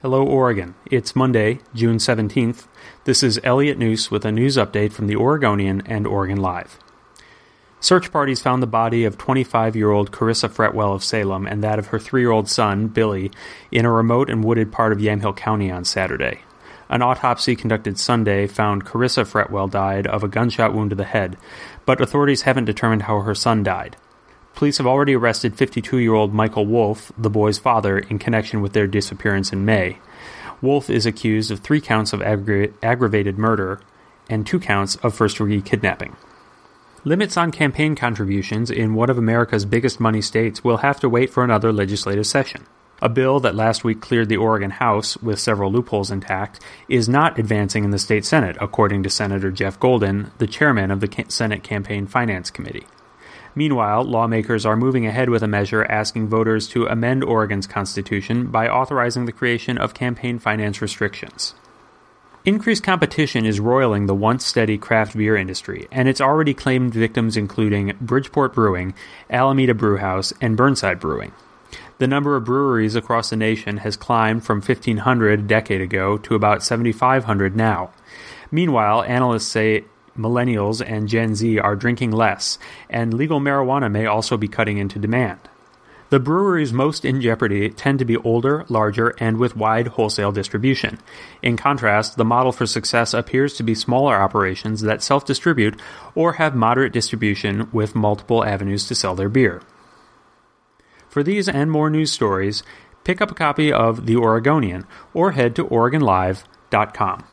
Hello, Oregon. It's Monday, June 17th. This is Elliot Njus with a news update from the Oregonian and Oregon Live. Search parties found the body of 25 year old Carissa Fretwell of Salem and that of her three year old son, Billy, in a remote and wooded part of Yamhill County on Saturday. An autopsy conducted Sunday found Carissa Fretwell died of a gunshot wound to the head, but authorities haven't determined how her son died. Police have already arrested 52 year old Michael Wolfe, the boy's father, in connection with their disappearance in May. Wolfe is accused of three counts of aggra- aggravated murder and two counts of first degree kidnapping. Limits on campaign contributions in one of America's biggest money states will have to wait for another legislative session. A bill that last week cleared the Oregon House, with several loopholes intact, is not advancing in the state Senate, according to Senator Jeff Golden, the chairman of the Senate Campaign Finance Committee. Meanwhile, lawmakers are moving ahead with a measure asking voters to amend Oregon's constitution by authorizing the creation of campaign finance restrictions. Increased competition is roiling the once steady craft beer industry, and it's already claimed victims including Bridgeport Brewing, Alameda Brewhouse, and Burnside Brewing. The number of breweries across the nation has climbed from 1,500 a decade ago to about 7,500 now. Meanwhile, analysts say millennials and Gen Z are drinking less, and legal marijuana may also be cutting into demand. The breweries most in jeopardy tend to be older, larger, and with wide wholesale distribution. In contrast, the model for success appears to be smaller operations that self distribute or have moderate distribution with multiple avenues to sell their beer. For these and more news stories, pick up a copy of The Oregonian or head to OregonLive.com.